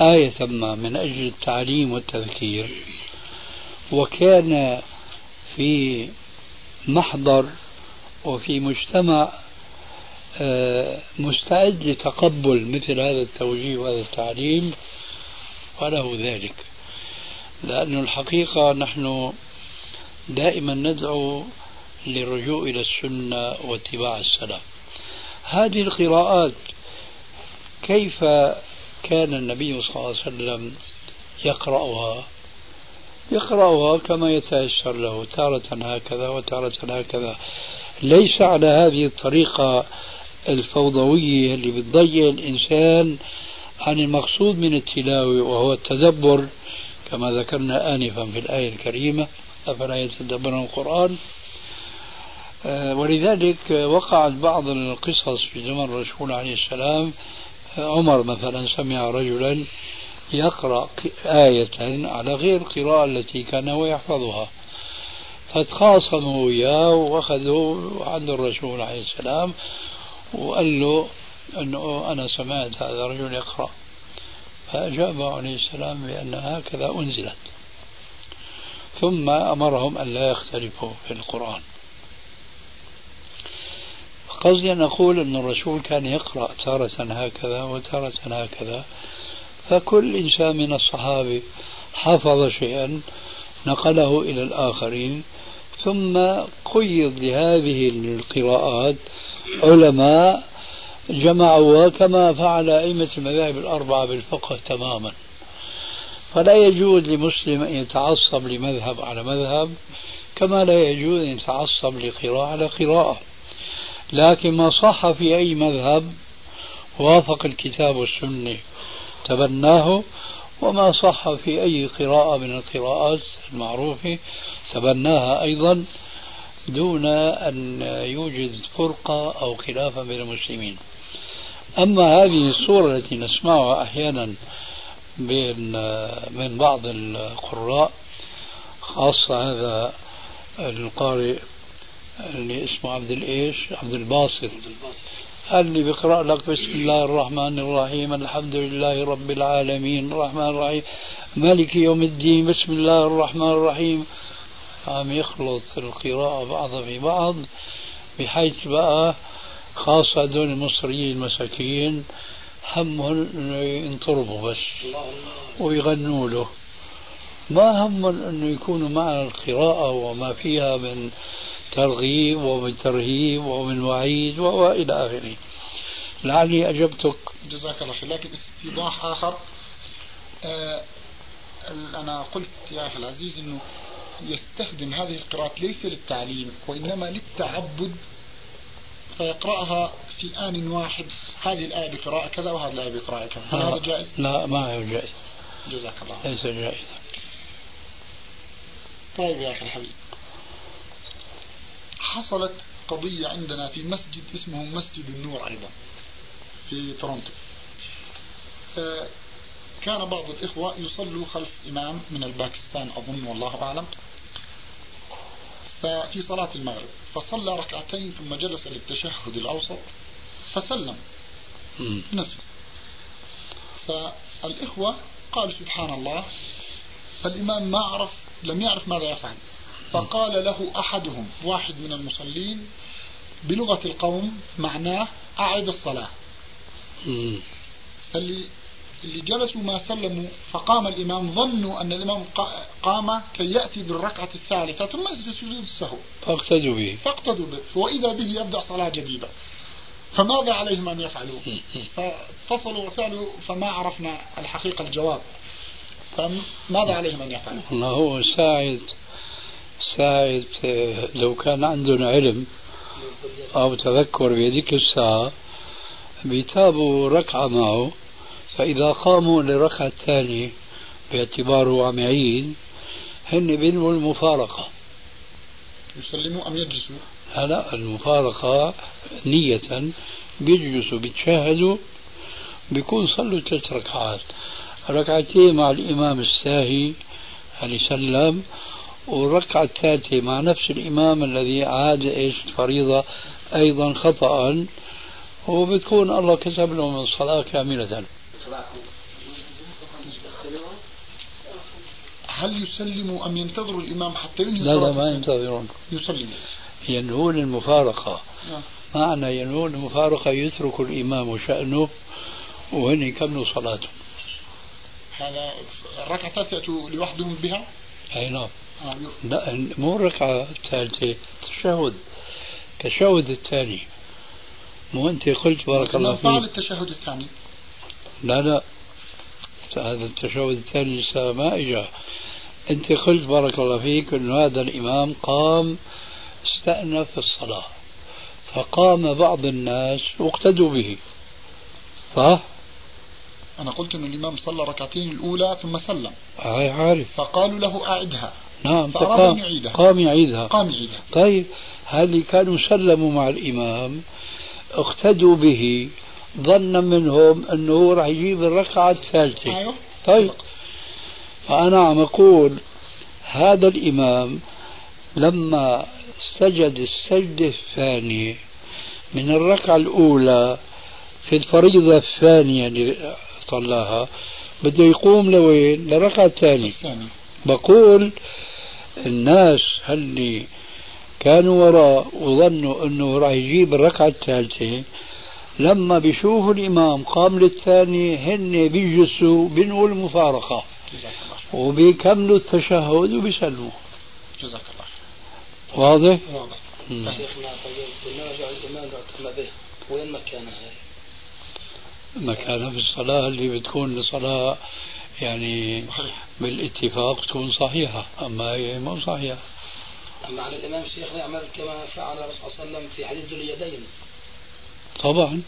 آية ما من أجل التعليم والتذكير وكان في محضر وفي مجتمع مستعد لتقبل مثل هذا التوجيه وهذا التعليم فله ذلك. لأن الحقيقة نحن دائما ندعو للرجوع إلى السنة واتباع السلف هذه القراءات كيف كان النبي صلى الله عليه وسلم يقرأها؟ يقرأها كما يتيسر له تارة هكذا وتارة هكذا. ليس على هذه الطريقة الفوضوية اللي بتضيع الإنسان عن المقصود من التلاوة وهو التدبر. كما ذكرنا آنفا في الآية الكريمة أفلا يتدبرون القرآن؟ آه، ولذلك وقعت بعض القصص في زمن الرسول عليه السلام. عمر مثلا سمع رجلا يقرأ آية على غير القراءة التي كان هو يحفظها. فتخاصموا وياه وأخذوا عند الرسول عليه السلام وقال له أنه أنا سمعت هذا الرجل يقرأ. فأجاب عليه السلام بأن هكذا أنزلت. ثم أمرهم أن لا يختلفوا في القرآن. قصدي أن أقول أن الرسول كان يقرأ تارة هكذا وتارة هكذا. فكل إنسان من الصحابة حفظ شيئا نقله إلى الآخرين ثم قيض لهذه القراءات علماء جمعوها كما فعل أئمة المذاهب الأربعة بالفقه تماما. فلا يجوز لمسلم أن يتعصب لمذهب على مذهب كما لا يجوز أن يتعصب لقراءة على قراءة. لكن ما صح في أي مذهب وافق الكتاب والسنة تبناه وما صح في أي قراءة من القراءات المعروفة تبناها أيضا دون أن يوجد فرقة أو خلافا بين المسلمين. أما هذه الصورة التي نسمعها أحيانا بين من بعض القراء خاصة هذا القارئ اللي اسمه عبد الإيش؟ عبد الباسط. اللي بيقرأ لك بسم الله الرحمن الرحيم الحمد لله رب العالمين الرحمن الرحيم مالك يوم الدين بسم الله الرحمن الرحيم. عم يخلط القراءة بعضها في بعض بحيث بقى خاصة هذول المصريين المساكين همهم إنه ينطربوا بس ويغنوا له. ما همهم إنه يكونوا معنا القراءة وما فيها من ترغيب ومن ترهيب ومن وعيد وإلى آخره. لعلي أجبتك. جزاك الله خير. لكن استيضاح آخر آه أنا قلت يا أخي العزيز إنه يستخدم هذه القراءات ليس للتعليم وإنما للتعبد. فيقرأها في آن واحد هذه الآية بقراءة كذا وهذه الآية بقراءة كذا هل هذا جائز؟ لا ما هو جائز. جزاك الله ليس جائز طيب يا أخي الحبيب. حصلت قضية عندنا في مسجد اسمه مسجد النور أيضا في تورونتو. آه، كان بعض الإخوة يصلوا خلف إمام من الباكستان أظن والله أعلم. ففي صلاة المغرب فصلى ركعتين ثم جلس للتشهد الأوسط فسلم. نسي. فالإخوة قالوا سبحان الله الإمام ما عرف لم يعرف ماذا يفعل. فقال له أحدهم واحد من المصلين بلغة القوم معناه أعد الصلاة. فاللي اللي جلسوا ما سلموا فقام الإمام ظنوا أن الإمام قام كي يأتي بالركعة الثالثة ثم يسجد سجود السهو فاقتدوا به. فاقتدوا به. وإذا به يبدأ صلاة جديدة. فماذا عليهم أن يفعلوا؟ فاتصلوا وسألوا فما عرفنا الحقيقة الجواب. فماذا عليهم أن يفعلوا؟ الله هو ساعد ساعد لو كان عندهم علم أو تذكر بهذيك الساعة بيتابوا ركعة معه. فإذا قاموا للركعة الثانية باعتباره عم يعيد هن بينوا المفارقة. يسلموا أم يجلسوا؟ لا لا المفارقة نية بيجلسوا بيتشاهدوا بيكون صلوا ثلاث ركعات. ركعتين مع الإمام الساهي اللي سلم والركعة الثالثة مع نفس الإمام الذي عاد إيش؟ الفريضة أيضا خطأ وبتكون الله كتب لهم الصلاة كاملة. هل يسلموا أم ينتظروا الإمام حتى ينهي لا لا ما ينتظرون. يسلموا ينهون المفارقة. نعم. معنى ينهون المفارقة يترك الإمام شأنه وهن يكملوا صلاتهم هذا الركعة يأتوا لوحدهم بها؟ أي نعم. آه لا مو الركعة الثالثة التشهد. التشهد الثاني. مو أنت قلت بارك الله فيك. التشهد الثاني. لا لا. هذا التشهد الثاني لسه ما اجى أنت قلت بارك الله فيك انه هذا الإمام قام استأنف الصلاة فقام بعض الناس واقتدوا به. صح؟ أنا قلت أن الإمام صلى ركعتين الأولى ثم سلم. هاي عارف. فقالوا له أعدها. نعم فقام يعيدها. قام يعيدها. قام يعيدها. طيب هل كانوا سلموا مع الإمام؟ اقتدوا به. ظنا منهم أنه راح يجيب الركعة الثالثة. أيوه. طيب. فانا عم أقول هذا الإمام لما سجد السجده الثانية من الركعة الأولى في الفريضة الثانية اللي صلاها بده يقوم لوين؟ للركعة الثانية. بقول الناس اللي كانوا وراء وظنوا أنه راح يجيب الركعة الثالثة؟ لما بيشوفوا الإمام قام للثاني هن بيجلسوا بينقوا المفارقة وبيكملوا التشهد وبيسلموا. جزاك الله. واضح؟ واضح. شيخنا طيب الإمام به. وين مكانها هي؟ مكانها في الصلاة اللي بتكون الصلاة يعني صحيح. بالاتفاق تكون صحيحة. أما هي مو صحيحة. أما على الإمام شيخنا يعمل كما فعل الرسول صلى الله عليه وسلم في حديث اليدين. طبعا.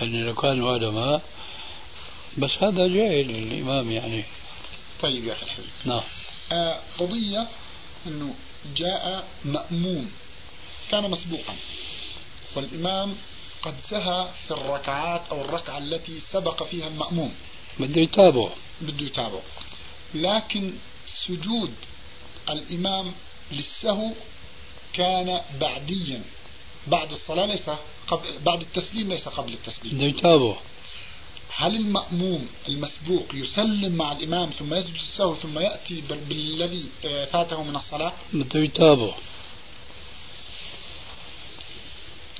يعني لو كانوا علماء بس هذا جاهل الإمام يعني. طيب يا أخي الحبيب. نعم. آه قضية أنه جاء مأموم كان مسبوقا. والإمام قد سهى في الركعات أو الركعة التي سبق فيها المأموم. بده يتابعه. بده يتابعه. لكن سجود الإمام للسهو كان بعديا. بعد الصلاة ليس قبل بعد التسليم ليس قبل التسليم. بده يتابعه. هل المأموم المسبوق يسلم مع الإمام ثم يسجد السهو ثم يأتي بال- بالذي آه، فاته من الصلاة؟ بده يتابعه.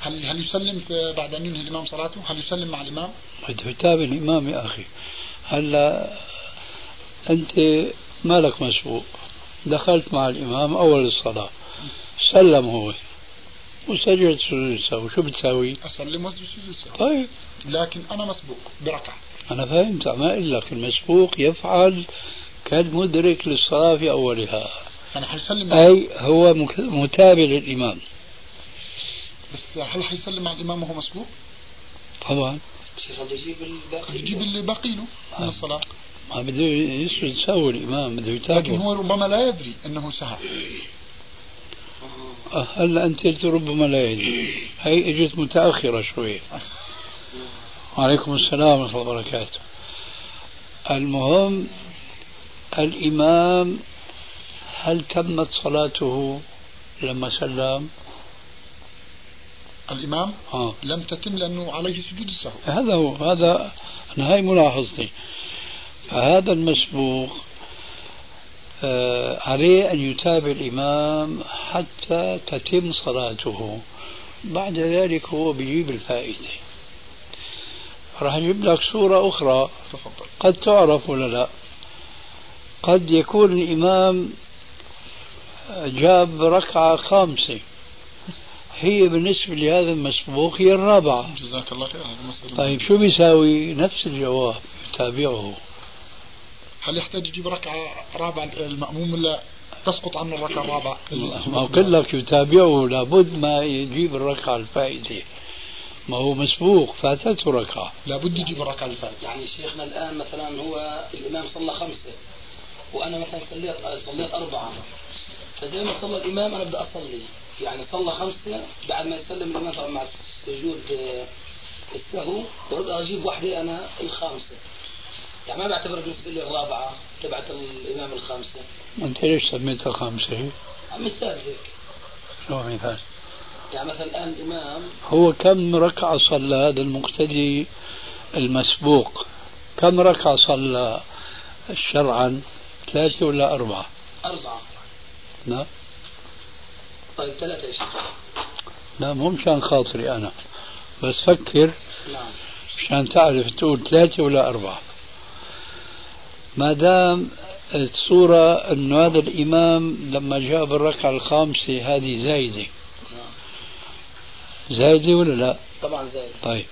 هل هل يسلم في- بعد أن ينهي الإمام صلاته؟ هل يسلم مع الإمام؟ بده يتابع الإمام يا أخي. هلا أنت مالك مسبوق؟ دخلت مع الإمام أول الصلاة. سلم هو. وسجد سجود السهو شو بتساوي؟ أسلم واسجد سجود السهو طيب. لكن أنا مسبوق بركعة. أنا فهمت. ما أقول لك المسبوق يفعل كالمدرك للصلاة في أولها. أنا حيسلم مع أي هو مك- متابع للإمام. بس هل حيسلم مع الإمام وهو مسبوق؟ طبعا. بده يجيب الباقي يجيب اللي باقي له من آه. الصلاة. ما بده يسجد سهو الإمام بده لكن يتابعه هو ربما لا يدري أنه سهى آه، هلا أنت قلت ربما لا يدري هي اجت متأخرة شوي وعليكم السلام ورحمة الله وبركاته. المهم الإمام هل تمت صلاته لما سلم؟ الإمام؟ آه. لم تتم لأنه عليه سجود السهو. هذا هو هذا أنا هاي ملاحظتي. فهذا المسبوق عليه أن يتابع الإمام حتى تتم صلاته. بعد ذلك هو بيجيب الفائدة. راح أجيب لك صورة أخرى. قد تعرف ولا لا؟ قد يكون الإمام جاب ركعة خامسة. هي بالنسبة لهذا المسبوق هي الرابعة. جزاك الله خير. طيب شو بيساوي؟ نفس الجواب. تابعه. هل يحتاج يجيب ركعة رابعة المأموم ولا تسقط عنه الركعة الرابعة؟ ما قلت لك يتابعه لابد ما يجيب الركعة الفائتة. ما هو مسبوق فاتته ركعة. لابد يجيب الركعة الفاتحة يعني شيخنا الآن مثلا هو الإمام صلى خمسة وأنا مثلا صليت صليت أربعة. فزي ما صلى الإمام أنا بدي أصلي. يعني صلى خمسة بعد ما يسلم الإمام طبعا مع سجود آه، السهو برد أجيب واحدة أنا الخامسة. يعني ما بعتبر بالنسبة لي الرابعة تبعت الإمام الخامسة. أنت ليش سميتها خمسة مثال هيك شو مثال يعني مثلا الآن الإمام هو كم ركعة صلى هذا المقتدي المسبوق؟ كم ركعة صلى شرعا؟ ثلاثة ولا أربعة؟ أربعة. لا. طيب ثلاثة يا شيخ لا مو مشان خاطري أنا. بس فكر. نعم. مشان تعرف تقول ثلاثة ولا أربعة. ما دام الصورة أنه هذا الإمام لما جاب الركعة الخامسة هذه زايدة. زايدة ولا لا؟ طبعا زي طيب.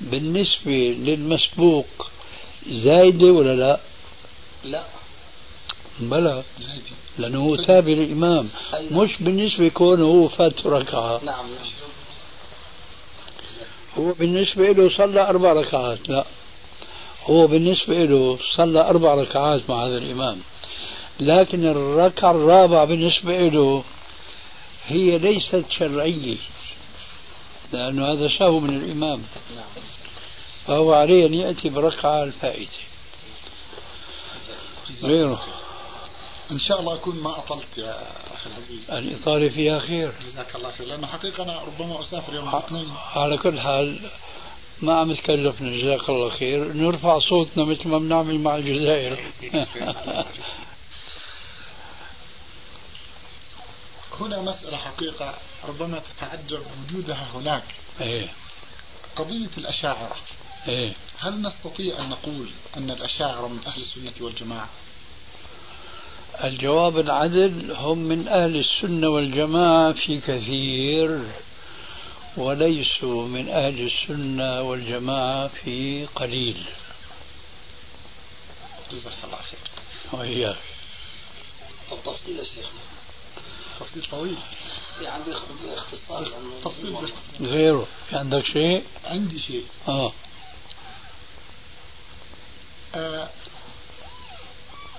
بالنسبة للمسبوق زايدة ولا لا؟ لا. بلى. زايدة. لأنه هو تابع للإمام. أيوة. مش بالنسبة كونه هو فات ركعة. نعم نعم. هو بالنسبة له صلى أربع ركعات. لا. هو بالنسبة له صلى أربع ركعات مع هذا الإمام. لكن الركعة الرابعة بالنسبة له هي ليست شرعية لأنه هذا سهو من الإمام. فهو عليه أن يأتي بركعة الفائتة. غيره. إن شاء الله أكون ما أطلت يا أخي العزيز. الإطالة فيها خير. جزاك الله خير. لأنه حقيقة أنا ربما أسافر يوم الاثنين على كل حال ما عم تكلفنا جزاك الله خير. نرفع صوتنا مثل ما بنعمل مع الجزائر. هنا مسألة حقيقة ربما تتعجب وجودها هناك. إيه. قضية الأشاعرة. إيه. هل نستطيع أن نقول أن الأشاعرة من أهل السنة والجماعة؟ الجواب العدل هم من أهل السنة والجماعة في كثير. وليسوا من أهل السنة والجماعة في قليل. جزاك الله خير. وإياك. التفصيل يا شيخنا تفصيل طويل. يعني باختصار تفصيل باختصار غيره. في عندك شيء؟ عندي شيء. آه. آه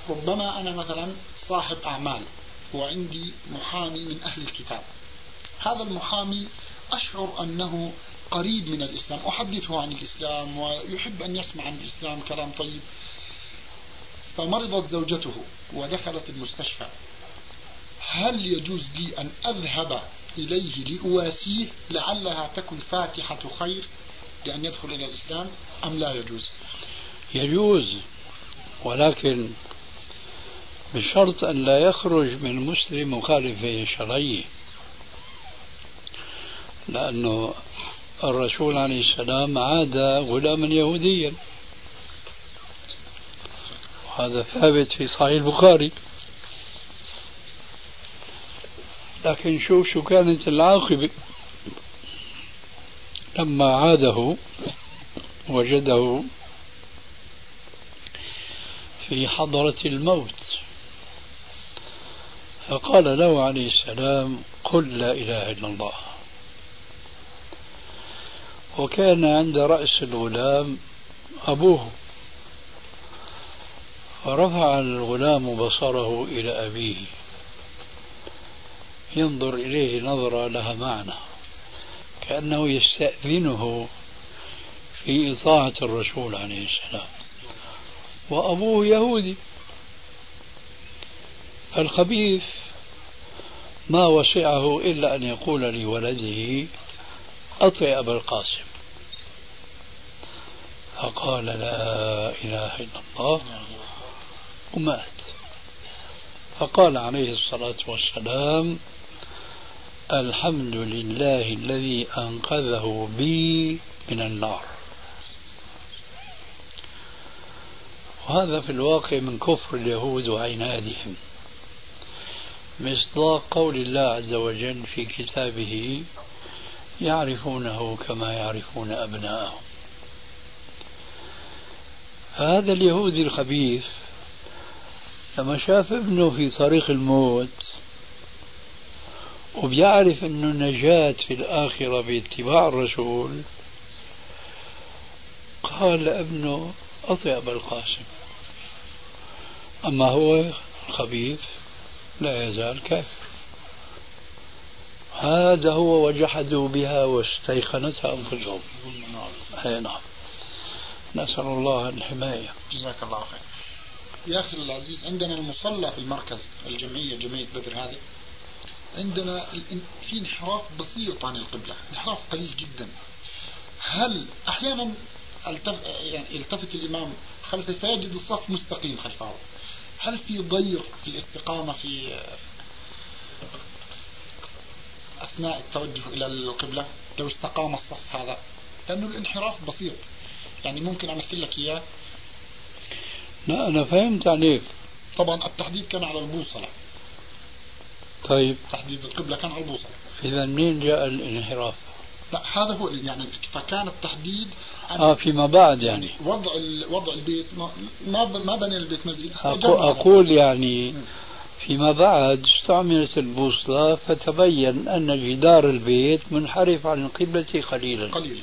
ربما أنا مثلا صاحب أعمال وعندي محامي من أهل الكتاب. هذا المحامي أشعر أنه قريب من الإسلام. أحدثه عن الإسلام ويحب أن يسمع عن الإسلام كلام طيب. فمرضت زوجته ودخلت المستشفى. هل يجوز لي أن أذهب إليه لأواسيه لعلها تكن فاتحة خير لأن يدخل إلى الإسلام أم لا يجوز؟ يجوز ولكن بشرط أن لا يخرج من مسلم مخالف شرعي. لأنه الرسول عليه السلام عاد غلاما يهوديا. وهذا ثابت في صحيح البخاري. لكن شوف شو كانت العاقبة. لما عاده وجده في حضرة الموت فقال له عليه السلام قل لا إله إلا الله. وكان عند رأس الغلام أبوه. فرفع الغلام بصره إلى أبيه. ينظر إليه نظرة لها معنى كأنه يستأذنه في إطاعة الرسول عليه السلام. وأبوه يهودي. فالخبيث ما وسعه إلا أن يقول لولده أطع أبا القاسم. فقال لا إله إلا الله ومات. فقال عليه الصلاة والسلام الحمد لله الذي أنقذه بي من النار. وهذا في الواقع من كفر اليهود وعنادهم مصداق قول الله عز وجل في كتابه يعرفونه كما يعرفون أبناءهم. هذا اليهودي الخبيث لما شاف ابنه في طريق الموت وبيعرف إنه نجاة في الآخرة باتباع الرسول قال لابنه أطع أبا القاسم. أما هو الخبيث لا يزال كافر. هذا هو وجحدوا بها واستيقنتها أنفسهم. أي نعم. نسأل الله الحماية. جزاك الله خير. يا أخي العزيز عندنا المصلى في المركز الجمعية جمعية بدر هذه. عندنا في انحراف بسيط عن القبلة انحراف قليل جدا. هل أحيانا التف... يعني يلتفت الإمام خلفه فيجد الصف مستقيم خلفه هل في ضير في الاستقامة في أثناء التوجه إلى القبلة؟ لو استقام الصف هذا لأنه الانحراف بسيط. يعني ممكن أمثل لك إياه؟ لا أنا فهمت عليك طبعا التحديد كان على البوصلة. طيب. تحديد القبلة كان على البوصلة. إذا منين جاء الانحراف؟ لا هذا هو يعني فكان التحديد آه فيما بعد يعني, يعني وضع وضع البيت ما ما بني البيت مسجد. أقول يعني فيما بعد استعملت البوصلة فتبين أن جدار البيت منحرف عن القبلة قليلا. قليلا.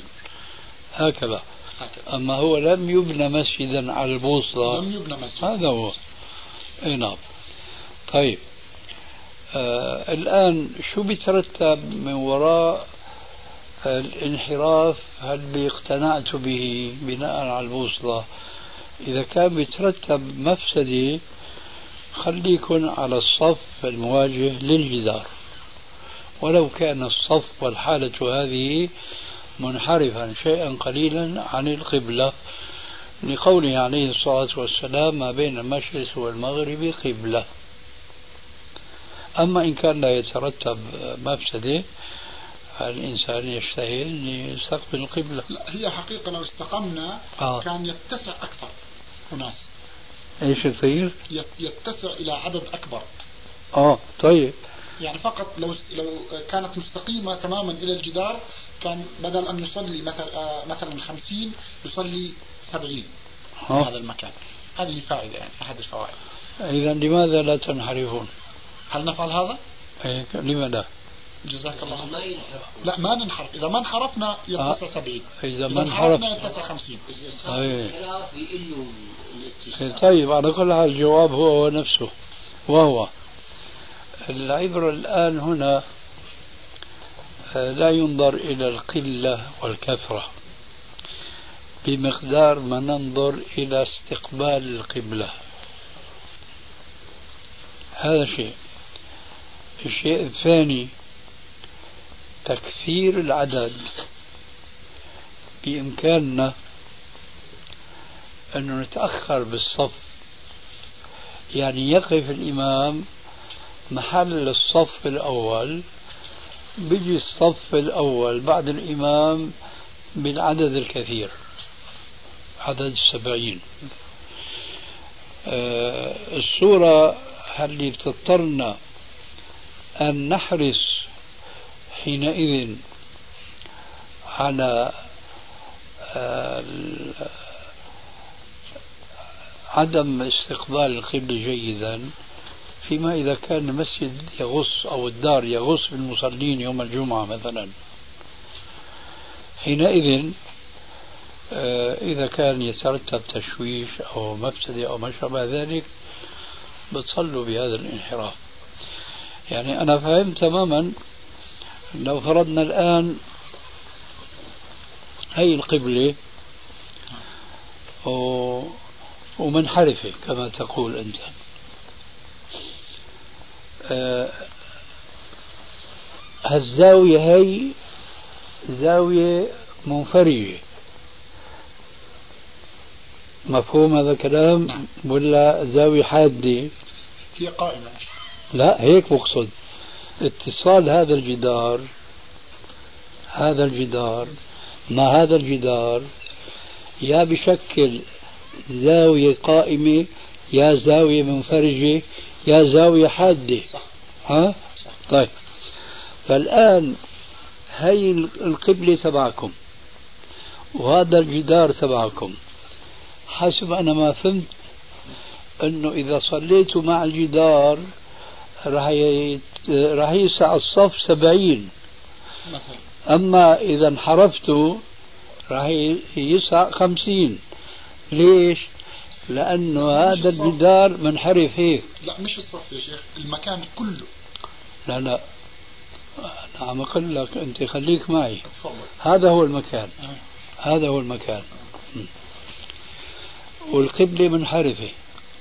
هكذا. هكذا أما هو لم يبنى مسجدا على البوصلة لم يبنى مسجدا. هذا هو. أي نعم. طيب. آه الآن شو بيترتب من وراء الانحراف؟ هل اقتنعت به بناء على البوصلة؟ إذا كان بيترتب مفسدة خليكن على الصف المواجه للجدار. ولو كان الصف والحالة هذه منحرفا شيئا قليلا عن القبلة لقوله عليه الصلاة والسلام ما بين المشرق والمغرب قبلة. أما إن كان لا يترتب مفسدة الإنسان يجتهد أن يستقبل القبلة. لا هي حقيقة لو استقمنا آه. كان يتسع أكثر أناس إيش يصير؟ يت- يتسع إلى عدد أكبر. آه طيب. يعني فقط لو لو كانت مستقيمة تماما إلى الجدار كان بدل أن يصلي مثلا آه، مثلا 50 يصلي 70 في هذا المكان. هذه فائدة يعني أحد الفوائد. إذا لماذا لا تنحرفون؟ هل نفعل هذا؟ إيه، لما لا؟ جزاك الله خير ما ينحرف لا ما ننحرف. إذا ما انحرفنا يتسع 70 اذا إذا ما انحرف انحرفنا يتسع 50 إذا يقلوا إيه، الاتساع طيب على كل حال الجواب هو هو نفسه. وهو العبرة الآن هنا آه، لا ينظر إلى القلة والكثرة بمقدار ما ننظر إلى استقبال القبلة. هذا شيء. الشيء الثاني تكثير العدد. بإمكاننا أنه نتأخر بالصف يعني يقف الإمام محل الصف الأول. بيجي الصف الأول بعد الإمام بالعدد الكثير عدد السبعين. آه، الصورة اللي بتضطرنا أن نحرص حينئذ على آه، عدم استقبال القبلة جيدا. فيما إذا كان المسجد يغص أو الدار يغص بالمصلين يوم الجمعة مثلا حينئذ آه، إذا كان يترتب تشويش أو مفسدة أو ما شابه ذلك بتصلوا بهذا الانحراف يعني أنا فهمت تماما لو فرضنا الآن هي القبلة. ومنحرفة كما تقول أنت هالزاوية هي زاوية منفرجة مفهوم هذا الكلام ولا زاوية حادة؟ هي قائمة. لا هيك بقصد. اتصال هذا الجدار هذا الجدار مع هذا الجدار يا بشكل زاوية قائمة يا زاوية منفرجة يا زاوية حادة. صح. ها؟ صح. طيب. فالآن هي القبلة تبعكم. وهذا الجدار تبعكم. حسب أنا ما فهمت أنه إذا صليتوا مع الجدار راح يت... راح يسع الصف سبعين. مثلا أما إذا انحرفتوا راح يسع خمسين. ليش؟ لأنه هذا. الجدار منحرف هيك لا مش الصف يا شيخ المكان كله. لا لا. أنا عم أقول لك أنت خليك معي. تفضل. هذا هو المكان. آه. هذا هو المكان. م. والقبلة منحرفة.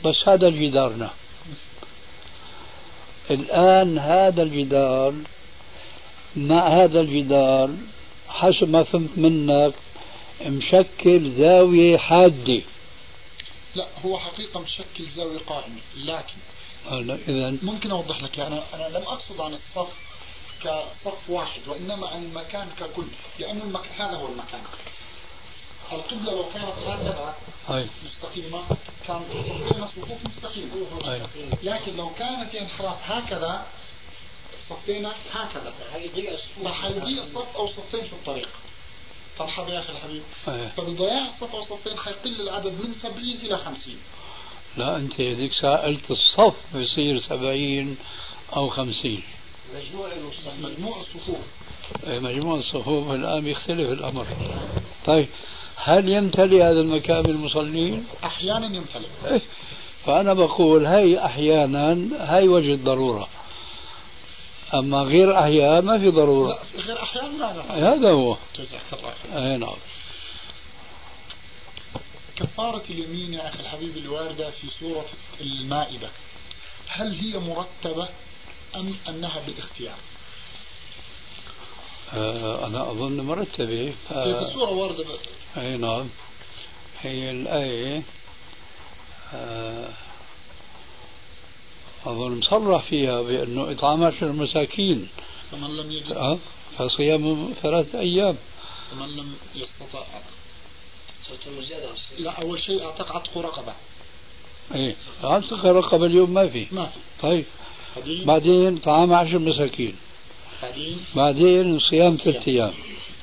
بس هذا جدارنا الآن هذا الجدار مع هذا الجدار حسب ما فهمت منك مشكل زاوية حادة. لا هو حقيقة مشكل زاوية قائمة لكن إذا ممكن أوضح لك أنا أنا لم أقصد عن الصف كصف واحد وإنما عن المكان ككل لأن المكان هذا هو المكان. القبلة لو كانت هكذا مستقيمة كان صفينا صفوف مستقيمة. لكن لو كانت انحراف هكذا صفينا هكذا حيضيع الصوت فحيضيع صف أو صفين في الطريق؟ مرحبا يا أخي الحبيب. هاي. فبضياع الصف أو صفين حيقل العدد من 70 إلى 50 لا أنت هذيك قلت الصف بصير سبعين أو خمسين. مجموع المصلين مجموع الصفوف. إيه، مجموع الصفوف الآن يختلف الأمر. طيب هل يمتلئ هذا المكان بالمصلين؟ أحيانا يمتلئ. إيه، فأنا بقول هي أحيانا هي وجه الضرورة. أما غير أحيان ما في ضرورة. لا غير أحيانا لا لا. هذا هو. جزاك الله خير. أي نعم. كفارة اليمين يا أخي الحبيب الواردة في سورة المائدة. هل هي مرتبة أم أنها بالاختيار؟ آه أنا أظن مرتبة. ف... في السورة واردة. أي نعم. هي الآية آه أظن مصرح فيها بأنه إطعام عشر مساكين. فمن لم يجد آه فصيام ثلاثة أيام. فمن لم يستطع لا أول شيء أعتق عتق رقبة. إيه. عتق رقبة اليوم ما في. ما في. طيب. بعدين؟ بعدين طعام عشر مساكين. بعدين؟ بعدين صيام ثلاث أيام.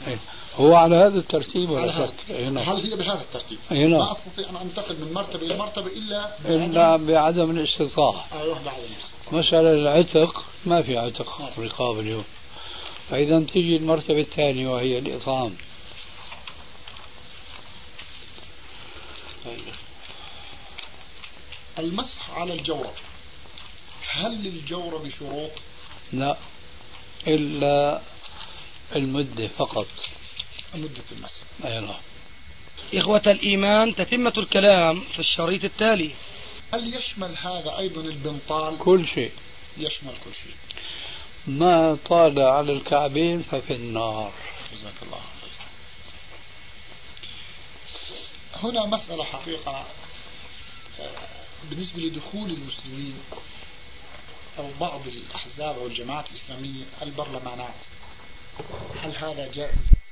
إيه. هو على هذا الترتيب على ولا هذا شك. هل هي بهذا الترتيب؟ نعم. ما أستطيع أن انتقل من مرتبة إلى مرتبة إلا إلا بعدم الاستطاعة. أيوه بعد النصف مسألة العتق ما في عتق رقاب اليوم. فإذا تيجي المرتبة الثانية وهي الإطعام. المسح على الجورب هل للجورب شروط؟ لا. إلا المدة فقط. مدة المسح أي نعم إخوة الإيمان تتمة الكلام في الشريط التالي هل يشمل هذا أيضا البنطال؟ كل شيء يشمل كل شيء ما طال على الكعبين ففي النار جزاك الله. هنا مسألة حقيقة آه، بالنسبة لدخول المسلمين أو بعض الأحزاب أو الجماعات الإسلامية البرلمانات هل هذا جائز؟